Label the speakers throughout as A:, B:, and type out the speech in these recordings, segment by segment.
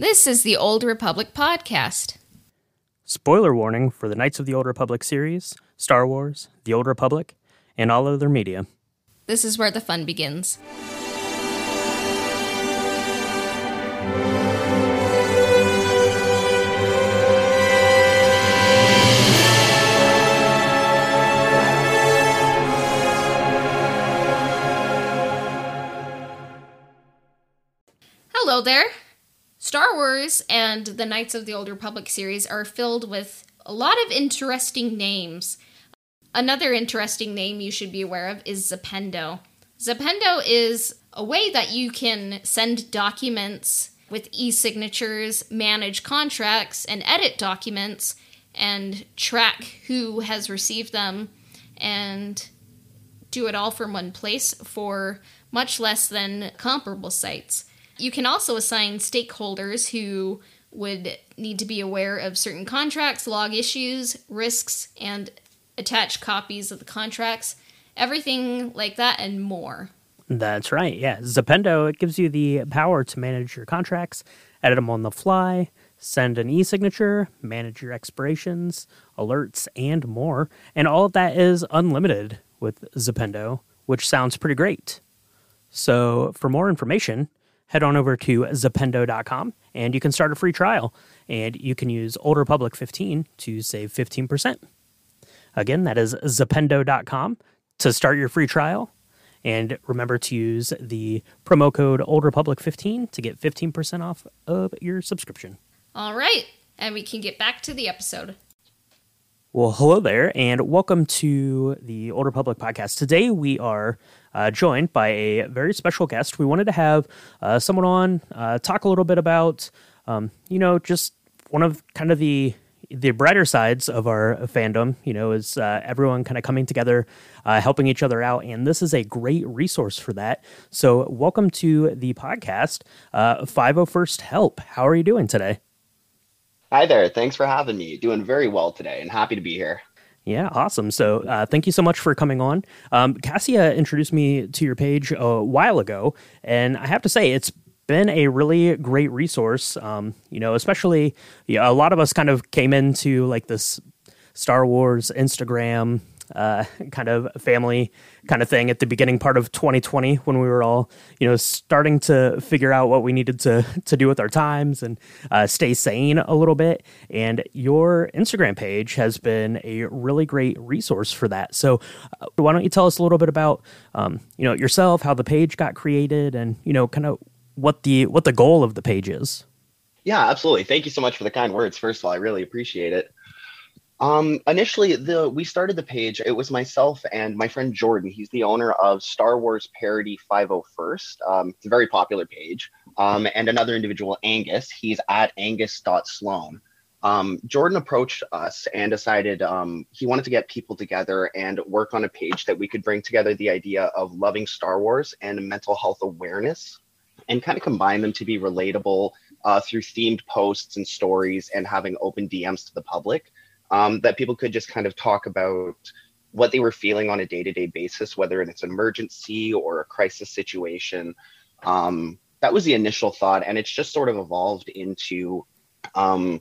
A: This is the Old Republic Podcast.
B: Spoiler warning for the Knights of the Old Republic series, Star Wars, The Old Republic, and all other media.
A: This is where the fun begins. Hello there. Star Wars and the Knights of the Old Republic series are filled with a lot of interesting names. Another interesting name you should be aware of is Zapendo. Zapendo is a way that you can send documents with e signatures, manage contracts, and edit documents, and track who has received them, and do it all from one place for much less than comparable sites. You can also assign stakeholders who would need to be aware of certain contracts, log issues, risks, and attach copies of the contracts, everything like that and more.
B: That's right. Yeah. Zapendo, it gives you the power to manage your contracts, edit them on the fly, send an e signature, manage your expirations, alerts, and more. And all of that is unlimited with Zapendo, which sounds pretty great. So, for more information, head on over to zapendo.com and you can start a free trial. And you can use Old Republic 15 to save 15%. Again, that is zapendo.com to start your free trial. And remember to use the promo code Old Republic 15 to get 15% off of your subscription.
A: All right. And we can get back to the episode.
B: Well, hello there, and welcome to the Old Republic podcast. Today we are uh, joined by a very special guest. We wanted to have uh, someone on uh, talk a little bit about, um, you know, just one of kind of the the brighter sides of our fandom. You know, is uh, everyone kind of coming together, uh, helping each other out, and this is a great resource for that. So, welcome to the podcast, uh, Five O First Help. How are you doing today?
C: Hi there. Thanks for having me. Doing very well today and happy to be here.
B: Yeah, awesome. So, uh, thank you so much for coming on. Um, Cassia introduced me to your page a while ago, and I have to say, it's been a really great resource. Um, you know, especially a lot of us kind of came into like this Star Wars Instagram uh, kind of family kind of thing at the beginning part of 2020 when we were all you know starting to figure out what we needed to to do with our times and uh, stay sane a little bit. And your instagram page has been a really great resource for that. So uh, why don't you tell us a little bit about um, you know yourself how the page got created and you know kind of what the what the goal of the page is?
C: Yeah absolutely. Thank you so much for the kind words first of all. I really appreciate it um, initially, the we started the page. It was myself and my friend Jordan. He's the owner of Star Wars Parody 501st. Um, it's a very popular page. Um, and another individual, Angus. He's at angus.sloan. Um, Jordan approached us and decided um, he wanted to get people together and work on a page that we could bring together the idea of loving Star Wars and mental health awareness and kind of combine them to be relatable uh, through themed posts and stories and having open DMs to the public um, that people could just kind of talk about what they were feeling on a day-to-day basis, whether it's an emergency or a crisis situation. Um, that was the initial thought, and it's just sort of evolved into um,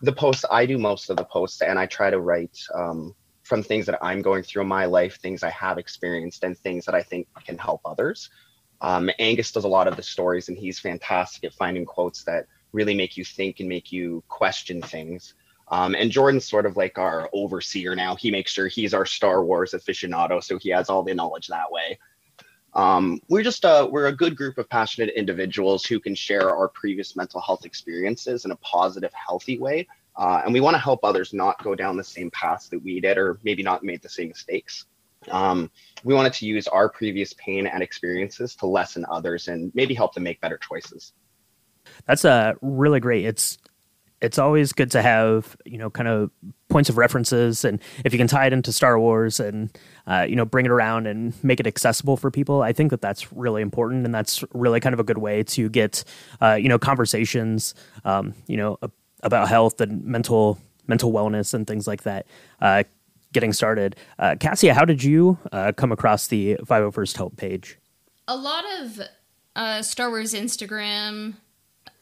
C: the posts. I do most of the posts, and I try to write um, from things that I'm going through in my life, things I have experienced, and things that I think can help others. Um, Angus does a lot of the stories, and he's fantastic at finding quotes that really make you think and make you question things. Um, and Jordan's sort of like our overseer now. He makes sure he's our Star Wars aficionado, so he has all the knowledge that way. Um, we're just a, we're a good group of passionate individuals who can share our previous mental health experiences in a positive, healthy way. Uh, and we want to help others not go down the same path that we did, or maybe not made the same mistakes. Um, we wanted to use our previous pain and experiences to lessen others and maybe help them make better choices.
B: That's uh, really great. It's it's always good to have you know kind of points of references and if you can tie it into star wars and uh, you know bring it around and make it accessible for people i think that that's really important and that's really kind of a good way to get uh, you know conversations um, you know about health and mental mental wellness and things like that uh, getting started. Uh, cassia how did you uh, come across the 501st help page?
A: A lot of uh, star wars instagram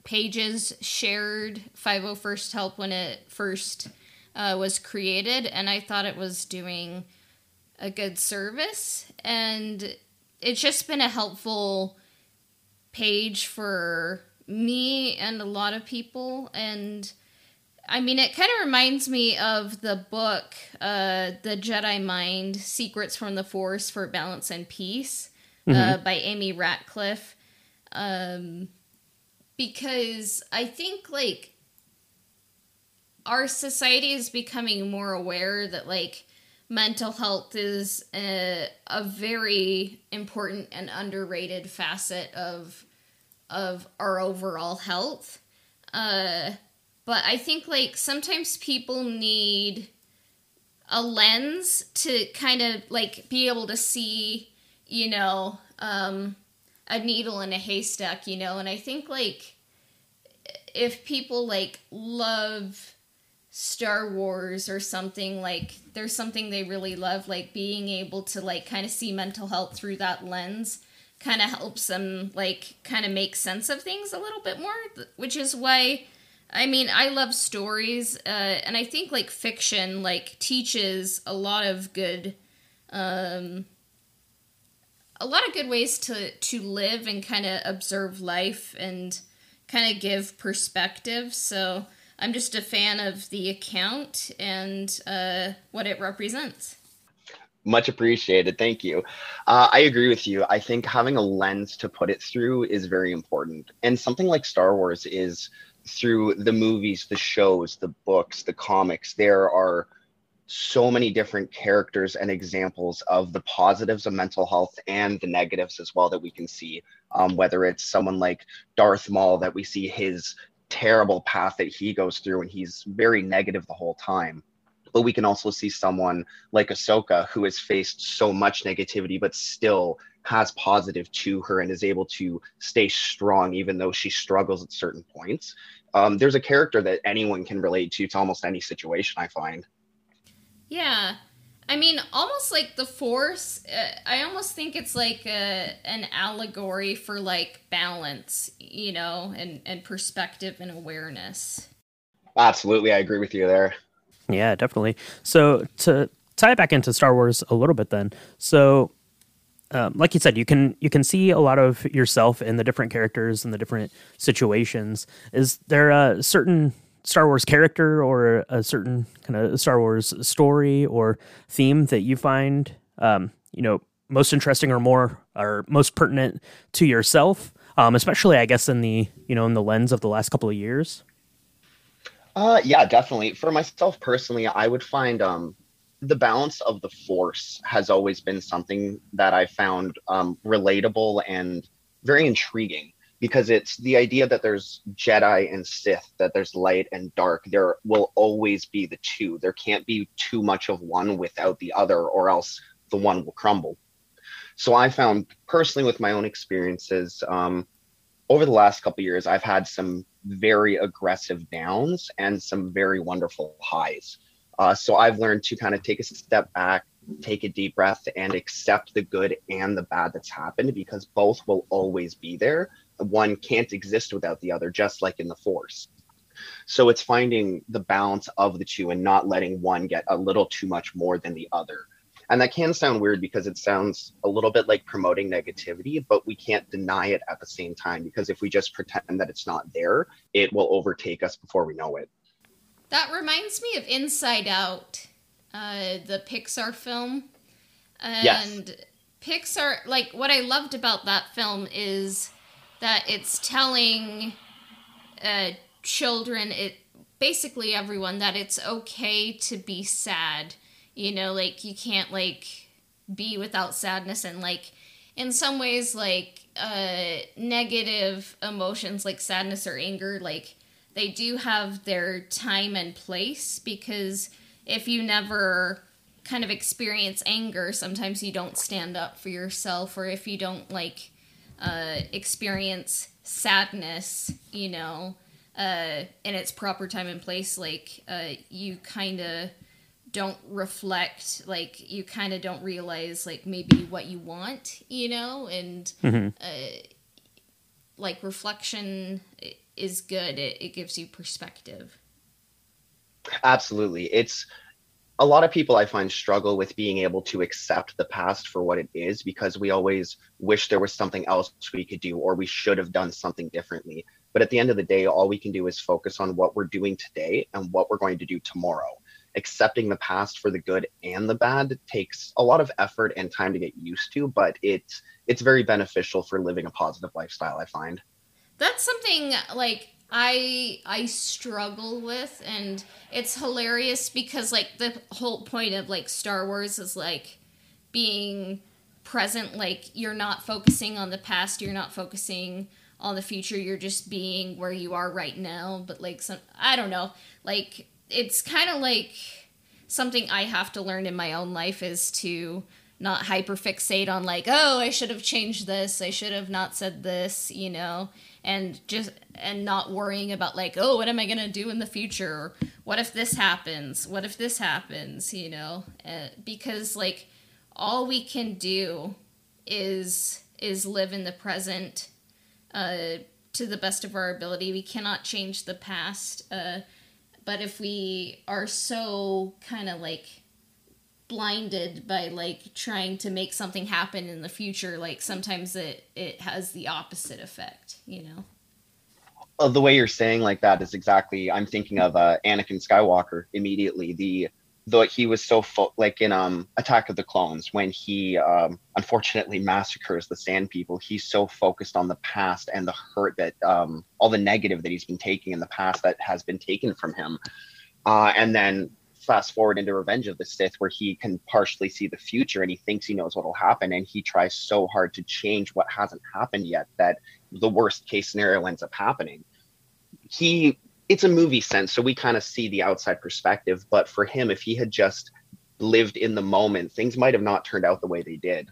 A: pages shared 501st Help when it first uh, was created, and I thought it was doing a good service. And it's just been a helpful page for me and a lot of people. And I mean, it kind of reminds me of the book, uh, The Jedi Mind Secrets from the Force for Balance and Peace uh, mm-hmm. by Amy Ratcliffe. Um, because I think, like, our society is becoming more aware that, like, mental health is a, a very important and underrated facet of of our overall health. Uh, but I think like sometimes people need a lens to kind of like be able to see, you know, um, a needle in a haystack, you know, and I think like if people like love Star Wars or something like there's something they really love like being able to like kind of see mental health through that lens kind of helps them like kind of make sense of things a little bit more which is why I mean I love stories uh, and I think like fiction like teaches a lot of good um a lot of good ways to to live and kind of observe life and kind of give perspective so I'm just a fan of the account and uh, what it represents.
C: Much appreciated. Thank you. Uh, I agree with you. I think having a lens to put it through is very important. And something like Star Wars is through the movies, the shows, the books, the comics, there are so many different characters and examples of the positives of mental health and the negatives as well that we can see. Um, whether it's someone like Darth Maul, that we see his terrible path that he goes through and he's very negative the whole time. But we can also see someone like Ahsoka who has faced so much negativity but still has positive to her and is able to stay strong even though she struggles at certain points. Um, there's a character that anyone can relate to to almost any situation, I find.
A: Yeah. I mean, almost like the Force. Uh, I almost think it's like a, an allegory for like balance, you know, and and perspective and awareness.
C: Absolutely, I agree with you there.
B: Yeah, definitely. So to tie it back into Star Wars a little bit, then, so um, like you said, you can you can see a lot of yourself in the different characters and the different situations. Is there a certain Star Wars character or a certain kind of Star Wars story or theme that you find, um, you know, most interesting or more or most pertinent to yourself, um, especially I guess in the you know in the lens of the last couple of years.
C: Uh, yeah, definitely. For myself personally, I would find um, the balance of the Force has always been something that I found um, relatable and very intriguing because it's the idea that there's Jedi and Sith, that there's light and dark. There will always be the two. There can't be too much of one without the other, or else the one will crumble. So I found personally, with my own experiences, um, over the last couple years, I've had some very aggressive downs and some very wonderful highs. Uh, so I've learned to kind of take a step back, take a deep breath, and accept the good and the bad that's happened because both will always be there one can't exist without the other, just like in the force. So it's finding the balance of the two and not letting one get a little too much more than the other. And that can sound weird because it sounds a little bit like promoting negativity, but we can't deny it at the same time because if we just pretend that it's not there, it will overtake us before we know it.
A: That reminds me of Inside Out, uh, the Pixar film. And yes. Pixar, like, what I loved about that film is that it's telling uh, children, it basically everyone, that it's okay to be sad. You know, like you can't like be without sadness and like in some ways like uh negative emotions like sadness or anger like they do have their time and place because if you never kind of experience anger sometimes you don't stand up for yourself or if you don't like uh, experience sadness, you know, uh, in its proper time and place, like uh, you kind of don't reflect, like you kind of don't realize, like maybe what you want, you know, and mm-hmm. uh, like reflection is good. It, it gives you perspective.
C: Absolutely. It's a lot of people I find struggle with being able to accept the past for what it is because we always wish there was something else we could do or we should have done something differently. But at the end of the day, all we can do is focus on what we're doing today and what we're going to do tomorrow. Accepting the past for the good and the bad takes a lot of effort and time to get used to, but it's it's very beneficial for living a positive lifestyle, I find.
A: That's something like I I struggle with and it's hilarious because like the whole point of like Star Wars is like being present like you're not focusing on the past, you're not focusing on the future, you're just being where you are right now, but like some I don't know, like it's kind of like something I have to learn in my own life is to not hyperfixate on like, oh, I should have changed this, I should have not said this, you know? And just and not worrying about like oh what am i going to do in the future? What if this happens? What if this happens? you know? Uh, because like all we can do is is live in the present uh, to the best of our ability. We cannot change the past uh, but if we are so kind of like blinded by like trying to make something happen in the future like sometimes it it has the opposite effect you know?
C: Uh, the way you're saying like that is exactly i'm thinking of uh anakin skywalker immediately. The though he was so fo- like in um attack of the clones when he um unfortunately massacres the sand people he's so focused on the past and the hurt that um all the negative that he's been taking in the past that has been taken from him. Uh and then fast forward into Revenge of the Sith, where he can partially see the future and he thinks he knows what will happen, and he tries so hard to change what hasn't happened yet that the worst case scenario ends up happening. He, it's a movie sense, so we kind of see the outside perspective, but for him, if he had just lived in the moment, things might have not turned out the way they did.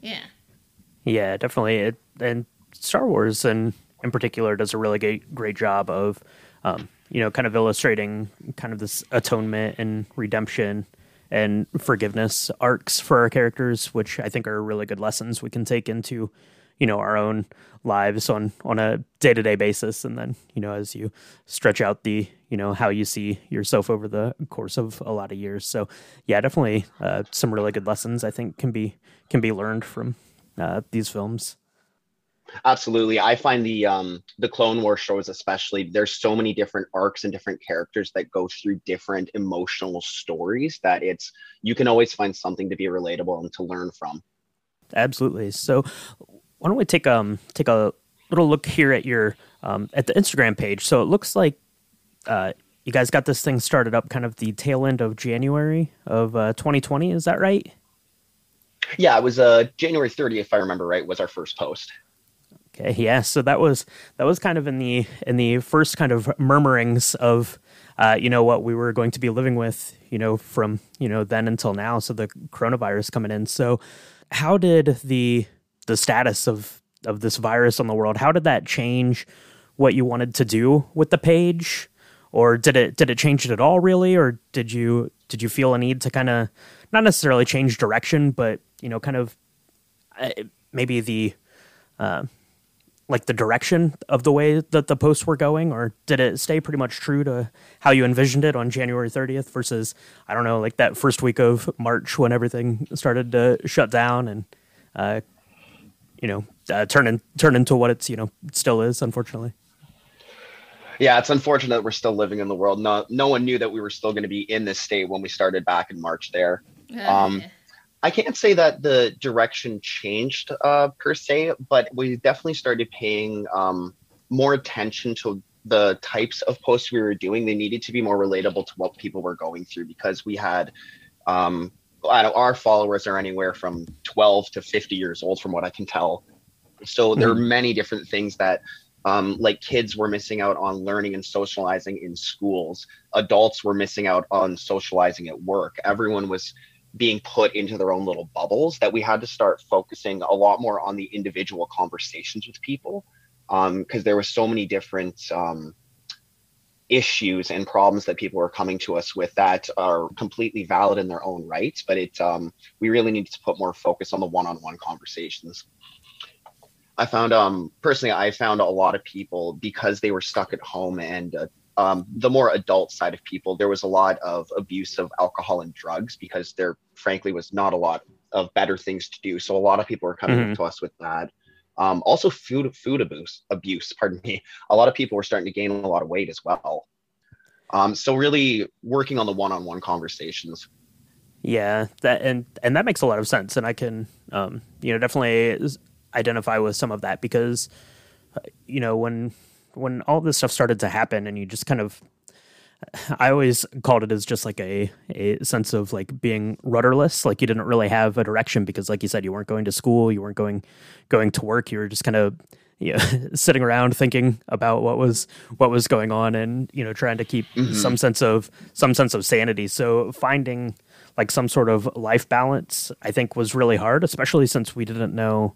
A: Yeah.
B: Yeah, definitely. It, and Star Wars, and in particular, does a really great, great job of um, you know, kind of illustrating kind of this atonement and redemption and forgiveness arcs for our characters, which I think are really good lessons we can take into, you know, our own lives on on a day to day basis, and then you know as you stretch out the you know how you see yourself over the course of a lot of years. So yeah, definitely uh, some really good lessons I think can be can be learned from uh, these films.
C: Absolutely. I find the um the Clone War shows especially there's so many different arcs and different characters that go through different emotional stories that it's you can always find something to be relatable and to learn from.
B: Absolutely. So why don't we take um take a little look here at your um at the Instagram page. So it looks like uh you guys got this thing started up kind of the tail end of January of uh, 2020, is that right?
C: Yeah, it was uh January 30th if I remember right was our first post.
B: Yeah. So that was that was kind of in the in the first kind of murmurings of uh, you know what we were going to be living with, you know, from you know then until now. So the coronavirus coming in. So how did the the status of of this virus on the world? How did that change what you wanted to do with the page? Or did it did it change it at all really? Or did you did you feel a need to kind of not necessarily change direction, but you know, kind of uh, maybe the uh, like the direction of the way that the posts were going, or did it stay pretty much true to how you envisioned it on January 30th versus I don't know, like that first week of March when everything started to shut down and uh, you know uh, turn in, turn into what it's you know still is, unfortunately.
C: Yeah, it's unfortunate that we're still living in the world. No, no one knew that we were still going to be in this state when we started back in March. There. Um, I can't say that the direction changed uh, per se, but we definitely started paying um, more attention to the types of posts we were doing. They needed to be more relatable to what people were going through because we had, um, our followers are anywhere from 12 to 50 years old, from what I can tell. So there are hmm. many different things that um, like kids were missing out on learning and socializing in schools adults were missing out on socializing at work everyone was being put into their own little bubbles that we had to start focusing a lot more on the individual conversations with people because um, there were so many different um, issues and problems that people were coming to us with that are completely valid in their own rights but it um, we really needed to put more focus on the one-on-one conversations. I found um personally I found a lot of people because they were stuck at home and uh, um, the more adult side of people, there was a lot of abuse of alcohol and drugs because there frankly was not a lot of better things to do. So a lot of people were coming mm-hmm. to us with that. Um, also food food abuse abuse, pardon me. A lot of people were starting to gain a lot of weight as well. Um, so really working on the one-on-one conversations.
B: Yeah, that and and that makes a lot of sense, and I can um, you know definitely identify with some of that because uh, you know when when all this stuff started to happen and you just kind of I always called it as just like a a sense of like being rudderless. Like you didn't really have a direction because, like you said, you weren't going to school, you weren't going going to work. You were just kind of you know, sitting around thinking about what was what was going on, and you know, trying to keep mm-hmm. some sense of some sense of sanity. So finding like some sort of life balance, I think, was really hard, especially since we didn't know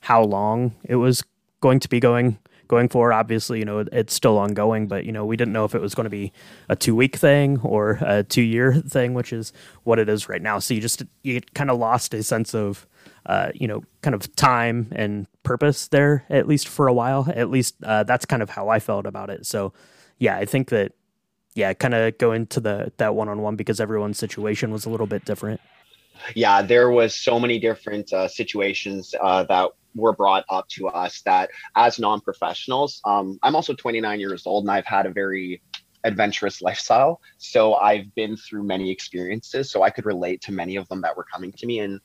B: how long it was going to be going going for. Obviously, you know, it's still ongoing, but you know, we didn't know if it was going to be a two week thing or a two year thing, which is what it is right now. So you just you kind of lost a sense of uh, you know, kind of time and purpose there, at least for a while. At least uh, that's kind of how I felt about it. So, yeah, I think that, yeah, kind of go into the that one on one because everyone's situation was a little bit different.
C: Yeah, there was so many different uh, situations uh, that were brought up to us that as non-professionals um, i'm also 29 years old and i've had a very adventurous lifestyle. So i've been through many experiences so i could relate to many of them that were coming to me and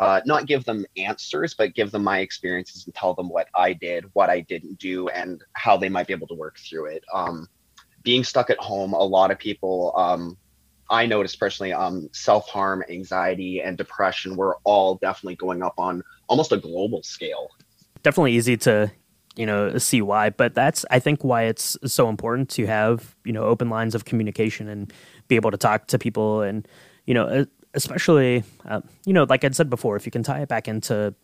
C: uh, not give them answers but give them my experiences and tell them what i did what i didn't do and how they might be able to work through it. Um, being stuck at home a lot of people um, I noticed personally, um, self harm, anxiety, and depression were all definitely going up on almost a global scale.
B: Definitely easy to, you know, see why, but that's I think why it's so important to have you know open lines of communication and be able to talk to people and you know especially uh, you know like I'd said before, if you can tie it back into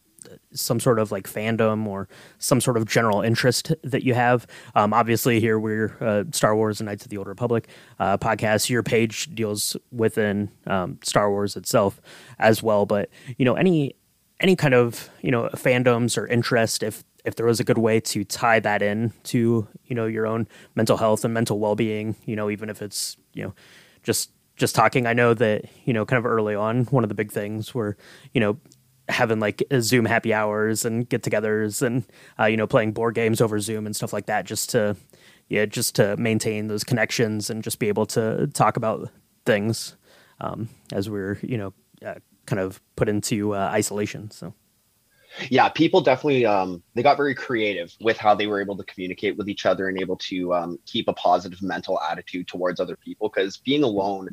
B: some sort of like fandom or some sort of general interest that you have. Um, obviously, here we're uh, Star Wars and Knights of the Old Republic uh, podcast. Your page deals within um, Star Wars itself as well, but you know any any kind of you know fandoms or interest if if there was a good way to tie that in to you know your own mental health and mental well-being you know even if it's you know just just talking. I know that you know kind of early on one of the big things were you know having like Zoom happy hours and get-togethers and uh, you know playing board games over Zoom and stuff like that, just to yeah, just to maintain those connections and just be able to talk about things um, as we're you know uh, kind of put into uh, isolation. So.
C: Yeah, people definitely um, they got very creative with how they were able to communicate with each other and able to um, keep a positive mental attitude towards other people. Because being alone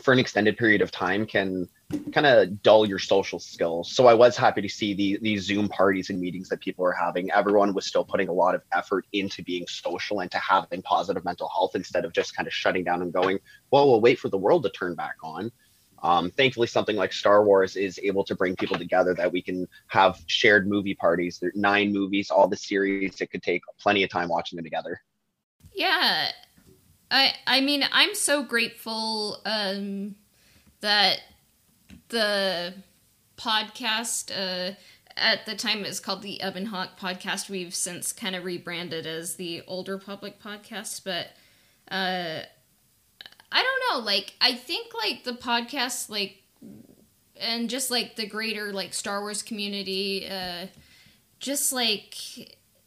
C: for an extended period of time can kind of dull your social skills. So I was happy to see the these Zoom parties and meetings that people are having. Everyone was still putting a lot of effort into being social and to having positive mental health instead of just kind of shutting down and going, well, we'll wait for the world to turn back on. Um, thankfully, something like Star Wars is able to bring people together that we can have shared movie parties. There are nine movies, all the series. It could take plenty of time watching them together.
A: Yeah, I I mean I'm so grateful um, that the podcast uh, at the time it was called the Ebon Hawk podcast. We've since kind of rebranded as the Old Republic podcast, but uh, I don't know. Like I think like the podcast like and just like the greater like Star Wars community, uh, just like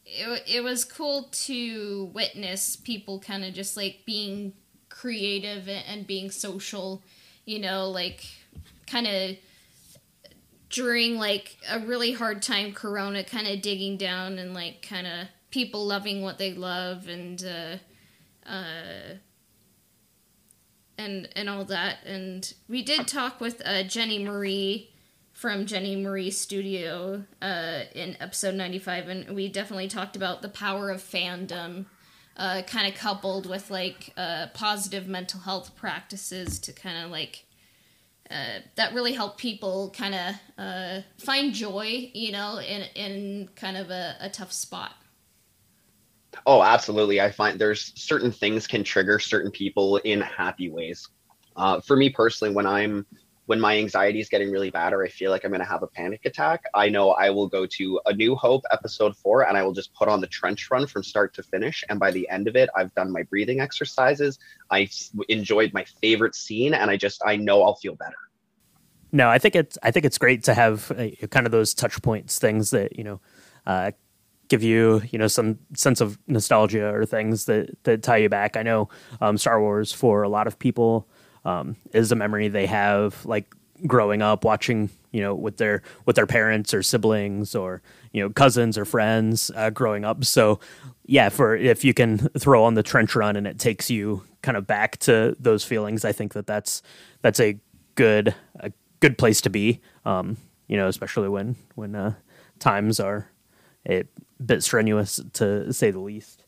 A: it, it was cool to witness people kind of just like being creative and being social, you know, like kind of during like a really hard time corona kind of digging down and like kind of people loving what they love and uh uh and and all that and we did talk with uh jenny marie from jenny marie studio uh in episode 95 and we definitely talked about the power of fandom uh kind of coupled with like uh positive mental health practices to kind of like uh, that really help people kind of uh, find joy, you know, in in kind of a, a tough spot.
C: Oh, absolutely. I find there's certain things can trigger certain people in happy ways. Uh, for me personally, when I'm when my anxiety is getting really bad or I feel like I'm going to have a panic attack, I know I will go to A New Hope episode four and I will just put on the trench run from start to finish. And by the end of it, I've done my breathing exercises. I enjoyed my favorite scene and I just, I know I'll feel better.
B: No, I think it's, I think it's great to have uh, kind of those touch points, things that, you know, uh, give you you know some sense of nostalgia or things that that tie you back. I know um, Star Wars for a lot of people um, is a memory they have like growing up watching you know with their with their parents or siblings or you know cousins or friends uh, growing up so yeah for if you can throw on the trench run and it takes you kind of back to those feelings i think that that's that's a good a good place to be um, you know especially when when uh, times are a bit strenuous to say the least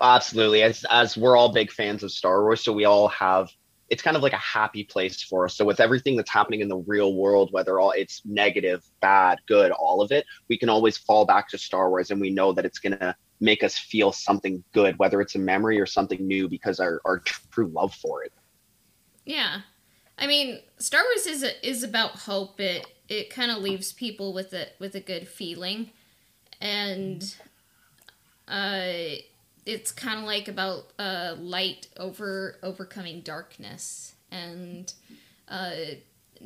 C: absolutely as as we're all big fans of star wars so we all have it's kind of like a happy place for us. So with everything that's happening in the real world, whether all it's negative, bad, good, all of it, we can always fall back to Star Wars and we know that it's gonna make us feel something good, whether it's a memory or something new because our, our true love for it.
A: Yeah. I mean, Star Wars is a, is about hope. It it kind of leaves people with a with a good feeling, and uh, it's kind of like about uh, light over overcoming darkness. And uh,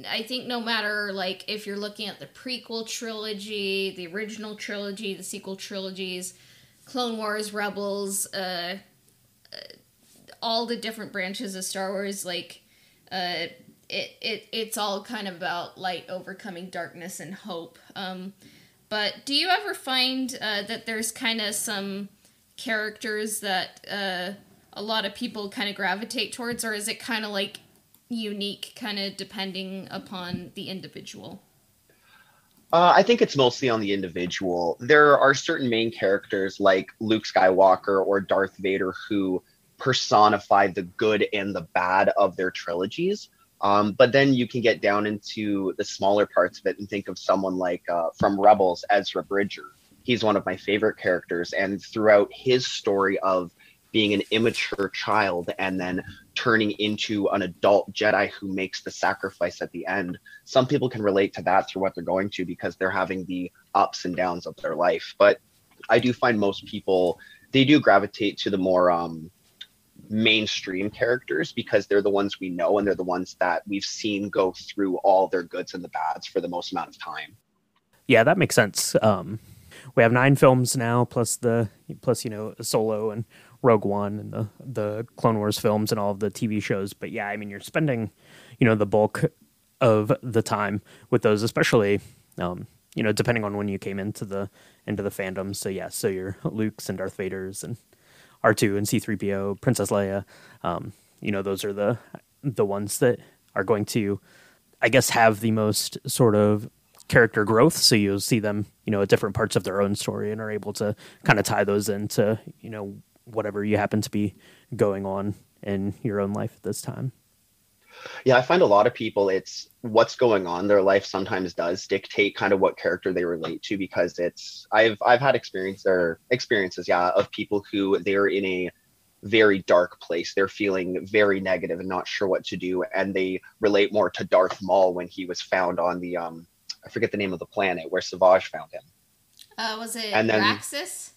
A: i think no matter like if you're looking at the prequel trilogy the original trilogy the sequel trilogies clone wars rebels uh, uh all the different branches of star wars like uh, it, it it's all kind of about light overcoming darkness and hope. Um, but do you ever find uh, that there's kind of some characters that uh, a lot of people kind of gravitate towards, or is it kind of like unique, kind of depending upon the individual?
C: Uh, I think it's mostly on the individual. There are certain main characters like Luke Skywalker or Darth Vader who personify the good and the bad of their trilogies. Um, but then you can get down into the smaller parts of it and think of someone like uh, from Rebels, Ezra Bridger, he's one of my favorite characters. And throughout his story of being an immature child and then turning into an adult Jedi who makes the sacrifice at the end. Some people can relate to that through what they're going to because they're having the ups and downs of their life. But I do find most people they do gravitate to the more um, mainstream characters because they're the ones we know and they're the ones that we've seen go through all their goods and the bads for the most amount of time.
B: Yeah, that makes sense. Um, we have nine films now, plus the plus you know Solo and Rogue One and the the Clone Wars films and all of the TV shows. But yeah, I mean you're spending you know the bulk of the time with those, especially um, you know depending on when you came into the into the fandom. So yeah, so your Luke's and Darth Vader's and R two and C three PO, Princess Leia. Um, you know those are the the ones that are going to, I guess, have the most sort of character growth so you'll see them you know at different parts of their own story and are able to kind of tie those into you know whatever you happen to be going on in your own life at this time
C: yeah i find a lot of people it's what's going on their life sometimes does dictate kind of what character they relate to because it's i've i've had experience or experiences yeah of people who they're in a very dark place they're feeling very negative and not sure what to do and they relate more to darth maul when he was found on the um I forget the name of the planet where Savage found him.
A: Uh, was it and then, Raxus?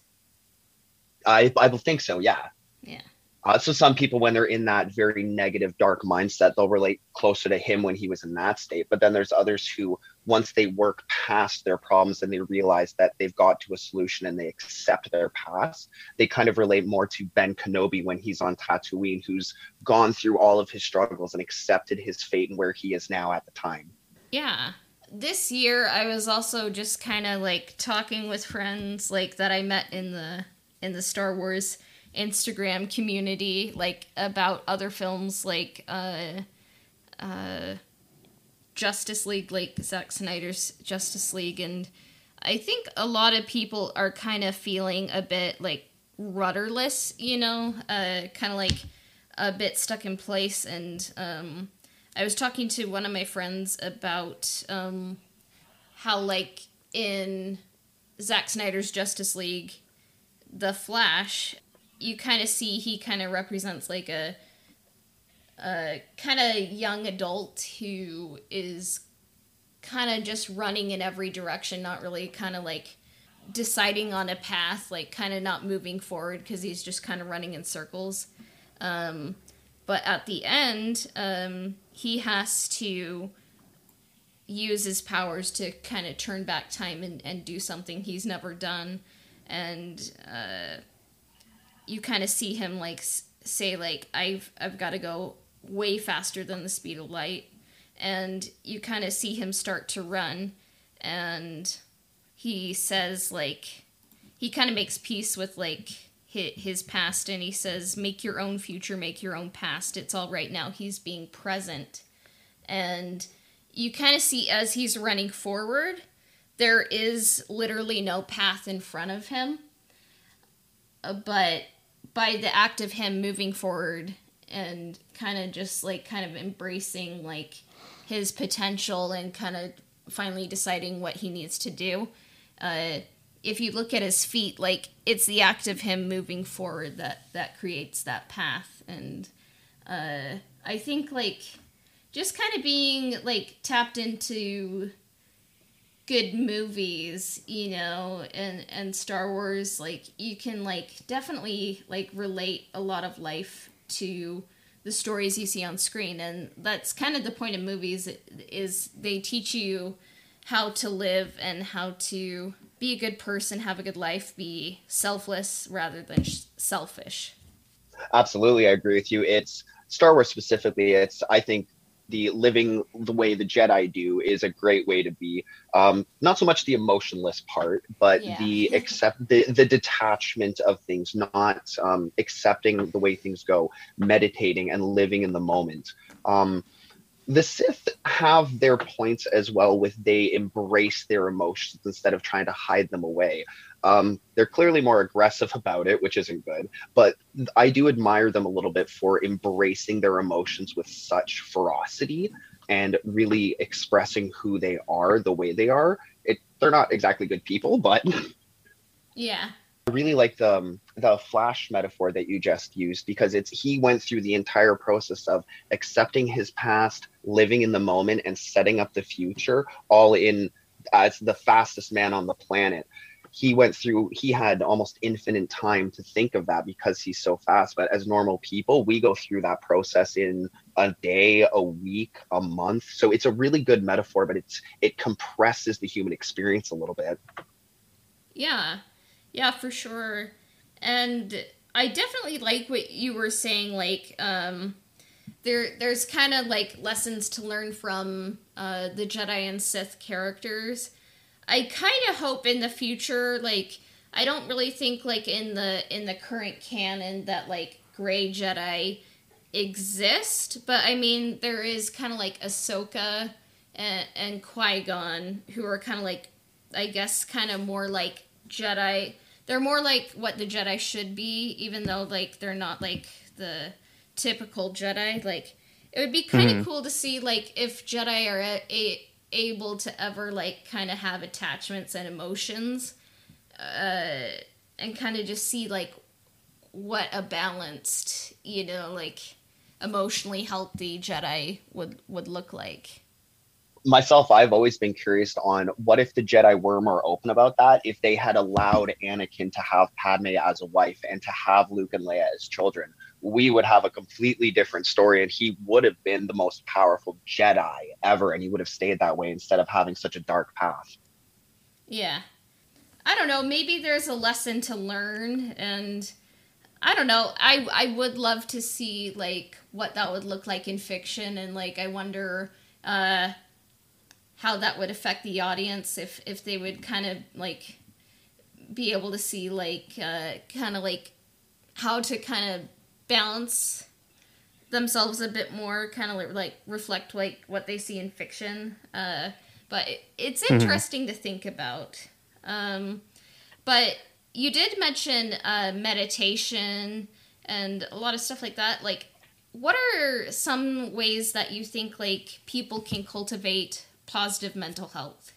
C: I I think so.
A: Yeah. Yeah.
C: Uh, so some people, when they're in that very negative, dark mindset, they'll relate closer to him when he was in that state. But then there's others who, once they work past their problems and they realize that they've got to a solution and they accept their past, they kind of relate more to Ben Kenobi when he's on Tatooine, who's gone through all of his struggles and accepted his fate and where he is now at the time.
A: Yeah, this year I was also just kind of like talking with friends like that I met in the in the Star Wars Instagram community like about other films like uh uh Justice League like Zack Snyder's Justice League and I think a lot of people are kind of feeling a bit like rudderless, you know, uh kind of like a bit stuck in place and um I was talking to one of my friends about um, how, like, in Zack Snyder's Justice League, the Flash, you kind of see he kind of represents like a a kind of young adult who is kind of just running in every direction, not really kind of like deciding on a path, like kind of not moving forward because he's just kind of running in circles. Um, but at the end, um, he has to use his powers to kind of turn back time and, and do something he's never done. And uh, you kind of see him like say like I've I've got to go way faster than the speed of light. And you kind of see him start to run. And he says like he kind of makes peace with like his past. And he says make your own future make your own past. It's all right now. He's being present. And you kind of see as he's running forward there is literally no path in front of him. Uh, but by the act of him moving forward and kind of just like kind of embracing like his potential and kind of finally deciding what he needs to do. Uh, if you look at his feet, like it's the act of him moving forward that that creates that path, and uh, I think like just kind of being like tapped into good movies, you know, and and Star Wars, like you can like definitely like relate a lot of life to the stories you see on screen. And that's kind of the point of movies is they teach you how to live and how to be a good person have a good life be selfless rather than sh- selfish.
C: Absolutely i agree with you. It's star wars specifically it's i think the living the way the Jedi do is a great way to be. Um, not so much the emotionless part, but yeah. the accept the, the detachment of things, not um, accepting the way things go, meditating and living in the moment. Um, the Sith have their points as well with they embrace their emotions instead of trying to hide them away. Um, they're clearly more aggressive about it, which isn't good. But I do admire them a little bit for embracing their emotions with such ferocity and really expressing who they are the way they are. It, they're not exactly good people, but
A: yeah.
C: I really like the um, the flash metaphor that you just used because it's he went through the entire process of accepting his past, living in the moment, and setting up the future all in as the fastest man on the planet he went through he had almost infinite time to think of that because he's so fast. But as normal people we go through that process in a day a week a month. So it's a really good metaphor but it's it compresses the human experience a little bit.
A: Yeah. Yeah for sure. And i definitely like what you were saying like um there there's kind of like lessons to learn from uh the jedi and sith characters I kind of hope in the future, like I don't really think like in the in the current canon that like gray Jedi exist, but I mean there is kind of like Ahsoka and, and Qui Gon who are kind of like I guess kind of more like Jedi. They're more like what the Jedi should be, even though like they're not like the typical Jedi. Like it would be kind of mm-hmm. cool to see like if Jedi are a, a able to ever like kind of have attachments and emotions uh, and kind of just see like what a balanced you know like emotionally healthy jedi would would look like.
C: Myself i've always been curious on what if the jedi were more open about that if they had allowed anakin to have padme as a wife and to have luke and leia as children we would have a completely different story and he would have been the most powerful Jedi ever and he would have stayed that way instead of having such a dark path.
A: Yeah. I don't know, maybe there's a lesson to learn and I don't know. I I would love to see like what that would look like in fiction and like I wonder uh how that would affect the audience if if they would kind of like be able to see like uh kind of like how to kind of balance themselves a bit more, kind of like reflect like what they see in fiction. Uh, but it, it's mm-hmm. interesting mm-hmm. to think about. Um, but you did mention uh, meditation and a lot of stuff like that. Like, what are some ways that you think like people can cultivate positive mental health?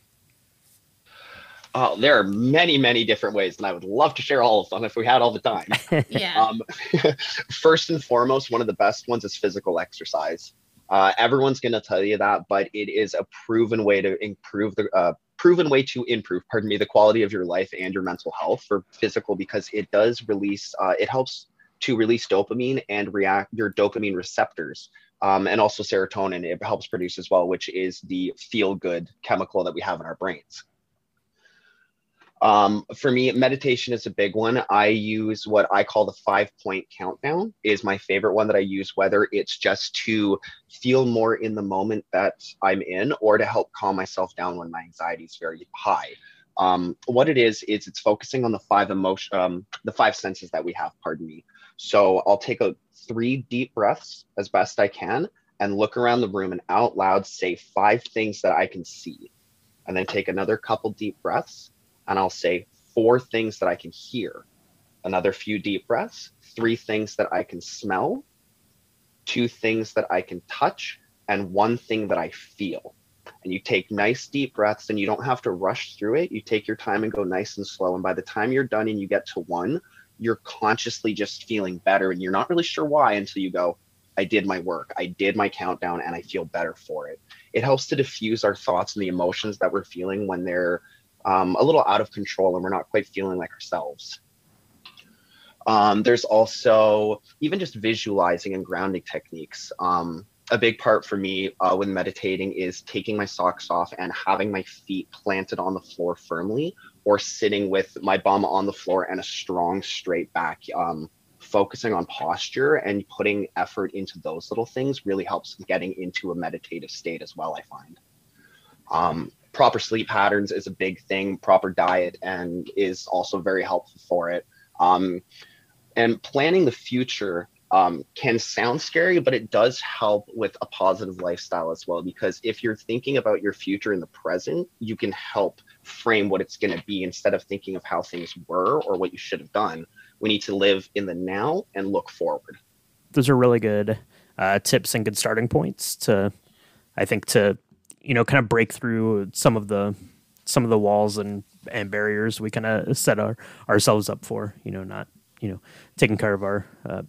C: Oh, there are many, many different ways, and I would love to share all of them if we had all the time.
A: yeah. Um,
C: first and foremost, one of the best ones is physical exercise. Uh, everyone's going to tell you that, but it is a proven way to improve the uh, proven way to improve, pardon me, the quality of your life and your mental health for physical because it does release. Uh, it helps to release dopamine and react your dopamine receptors um, and also serotonin it helps produce as well which is the feel good chemical that we have in our brains um, for me meditation is a big one. I use what i call the five point countdown is my favorite one that i use whether it's just to feel more in the moment that i'm in or to help calm myself down when my anxiety is very high. Um, what it is is it's focusing on the five emotion um, the five senses that we have pardon me. So I'll take a three deep breaths as best I can and look around the room and out loud say five things that I can see. And then take another couple deep breaths and I'll say four things that I can hear. Another few deep breaths, three things that I can smell, two things that I can touch, and one thing that I feel. And you take nice deep breaths and you don't have to rush through it. You take your time and go nice and slow. And by the time you're done and you get to one, you're consciously just feeling better and you're not really sure why until you go i did my work i did my countdown and i feel better for it it helps to diffuse our thoughts and the emotions that we're feeling when they're um, a little out of control and we're not quite feeling like ourselves. Um, there's also even just visualizing and grounding techniques um, a big part for me uh, when meditating is taking my socks off and having my feet planted on the floor firmly or sitting with my bum on the floor and a strong straight back um, focusing on posture and putting effort into those little things really helps getting into a meditative state as well i find. Um, proper sleep patterns is a big thing proper diet and is also very helpful for it um, and planning the future um, can sound scary, but it does help with a positive lifestyle as well. Because if you're thinking about your future in the present, you can help frame what it's going to be instead of thinking of how things were or what you should have done. We need to live in the now and look forward.
B: Those are really good uh, tips and good starting points to, I think, to you know, kind of break through some of the some of the walls and and barriers we kind of set our ourselves up for. You know, not you know taking care of our uh,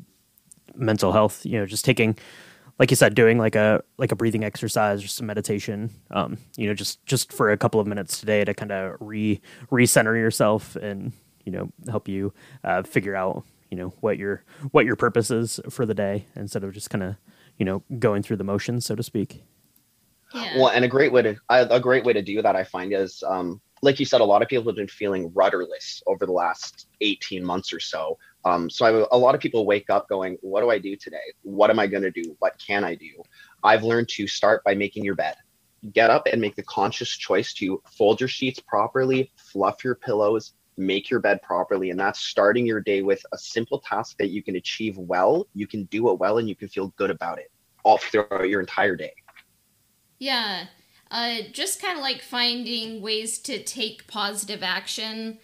B: mental health. You know, just taking like you said, doing like a like a breathing exercise or some meditation, um, you know, just just for a couple of minutes today to kind of re recenter yourself and you know help you uh, figure out you know what your what your purpose is for the day instead of just kind of you know going through the motions, so to speak.
C: Yeah. Well, and a great way to a great way to do that I find is um, like you said, a lot of people have been feeling rudderless over the last 18 months or so. Um, so I, a lot of people wake up going, What do I do today? What am I going to do? What can I do? I've learned to start by making your bed. Get up and make the conscious choice to fold your sheets properly, fluff your pillows, make your bed properly. And that's starting your day with a simple task that you can achieve well. You can do it well and you can feel good about it all throughout your entire day.
A: Yeah. Uh, just kind of like finding ways to take positive action.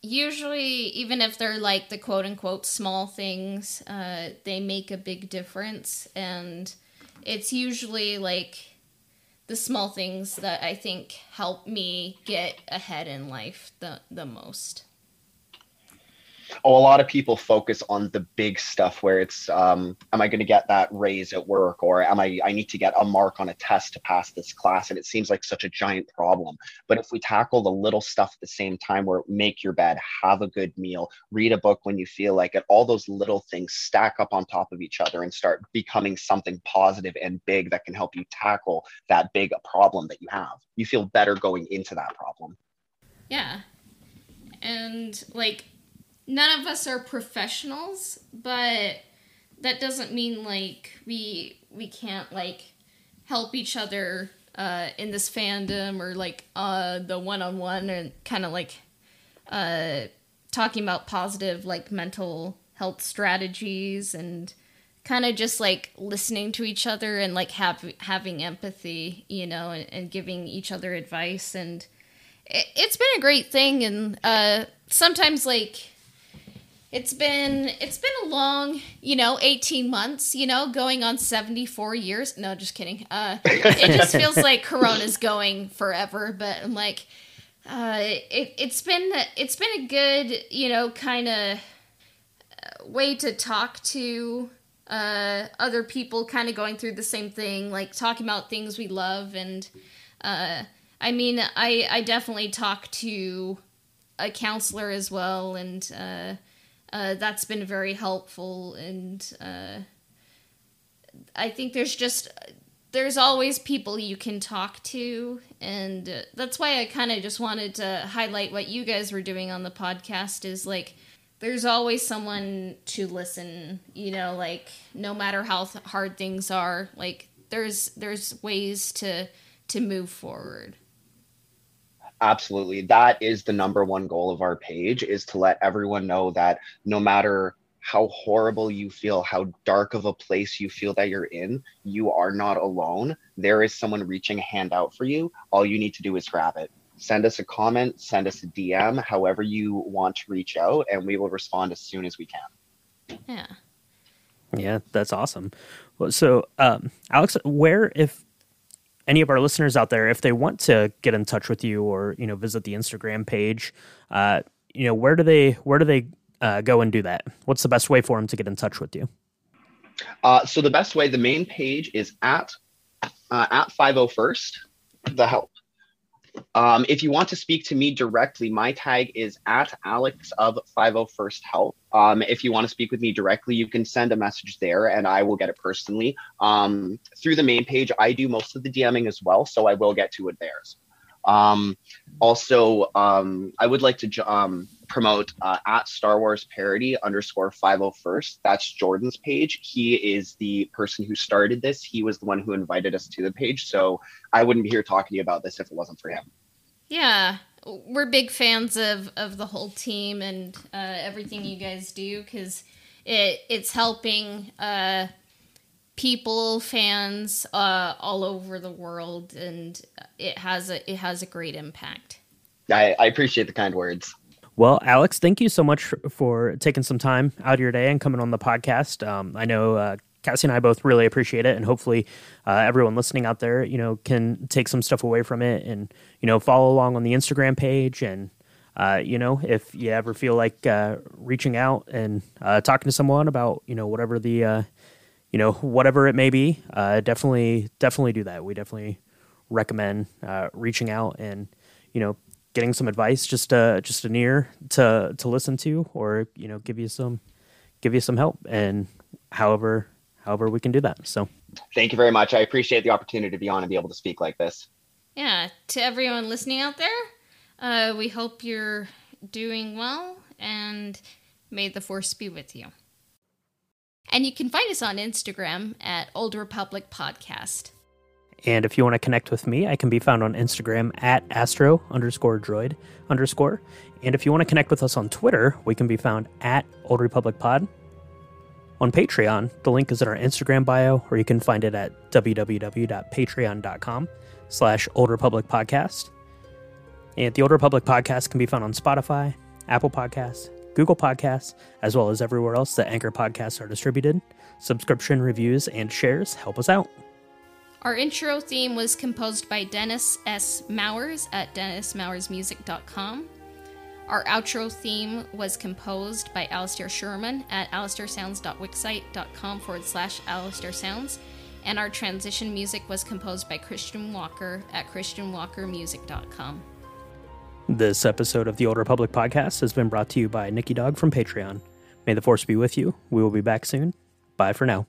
A: Usually even if they're like the quote unquote small things uh, they make a big difference. And it's usually like the small things that i think help me get ahead in life the, the most
C: oh, a lot of people focus on the big stuff where it's, um, am I going to get that raise at work, or am I, I need to get a mark on a test to pass this class, and it seems like such a giant problem. But if we tackle the little stuff at the same time, where make your bed, have a good meal, read a book when you feel like it, all those little things stack up on top of each other and start becoming something positive and big that can help you tackle that big problem that you have. You feel better going into that problem.
A: Yeah. And like none of us are professionals, but that doesn't mean like we we can't like help each other uh, in this fandom or like uh, the one on one and kind of like uh, talking about positive like mental health strategies and kind of just like listening to each other and like have, having empathy, you know, and, and giving each other advice. And it, has been a great thing and uh, sometimes like it's been it's been a long you know 18 months you know going on 74 years no just kidding uh it just feels like corona's going forever but i'm like Uh, it, it's been it's been a good you know kind of way to talk to uh, other people kind of going through the same thing, like talking about things we love. And uh, I mean, I, I definitely talk to a counselor as well, and uh, uh that's been very helpful. And uh, I think there's just there's always people you can talk to and uh, that's why i kind of just wanted to highlight what you guys were doing on the podcast is like there's always someone to listen you know like no matter how th- hard things are like there's there's ways to to move forward
C: absolutely that is the number one goal of our page is to let everyone know that no matter how horrible you feel, how dark of a place you feel that you're in, you are not alone. There is someone reaching a hand out for you. All you need to do is grab it. Send us a comment, send us a DM, however you want to reach out, and we will respond as soon as we can.
A: Yeah.
B: Yeah, that's awesome. So, um, Alex, where, if any of our listeners out there, if they want to get in touch with you or you know visit the Instagram page, uh, you know where do they where do they uh, go and do that? What's the best way for them to get in touch with you?
C: Uh, so the best way, the main page is at uh, at 501st, the help. Um, if you want to speak to me directly, my tag is at Alex of 501st Help. Um, if you want to speak with me directly, you can send a message there and I will get it personally. Um, through the main page, I do most of the DMing as well, so I will get to it there. Um, also, um, I would like to um, promote uh, at Star Wars parody underscore 501st. That's Jordan's page. He is the person who started this. He was the one who invited us to the page. So I wouldn't be here talking to you about this if it wasn't for him.
A: Yeah, we're big fans of, of the whole team and uh, everything you guys do because it it's helping uh, people, fans uh, all over the world, and it has a it has a great impact.
C: I, I appreciate the kind words.
B: Well, Alex, thank you so much for taking some time out of your day and coming on the podcast. Um, I know uh, Cassie and I both really appreciate it, and hopefully, uh, everyone listening out there, you know, can take some stuff away from it, and you know, follow along on the Instagram page, and uh, you know, if you ever feel like uh, reaching out and uh, talking to someone about, you know, whatever the, uh, you know, whatever it may be, definitely, definitely do that. We definitely recommend reaching out and you know getting some advice, just uh, just an ear to to listen to, or you know, give you some give you some help, and however however we can do that. So,
C: thank you very much. I appreciate the opportunity to be on and be able to speak like this.
A: Yeah, to everyone listening out there, uh, we hope you're doing well, and may the force be with you. And you can find us on Instagram at Old Republic Podcast.
B: And if you want to connect with me, I can be found on Instagram at astro underscore droid underscore. And if you want to connect with us on Twitter, we can be found at Old Republic Pod. On Patreon, the link is in our Instagram bio, or you can find it at www.patreon.com slash Old Republic Podcast. And the Old Republic Podcast can be found on Spotify, Apple Podcasts, Google Podcasts, as well as everywhere else that Anchor Podcasts are distributed. Subscription, reviews, and shares help us out.
A: Our intro theme was composed by Dennis S. Mowers at dennismowersmusic.com. Our outro theme was composed by Alistair Sherman at alistairsounds.wixsite.com forward slash alistairsounds. And our transition music was composed by Christian Walker at christianwalkermusic.com.
B: This episode of the Old Republic podcast has been brought to you by Nikki Dog from Patreon. May the force be with you. We will be back soon. Bye for now.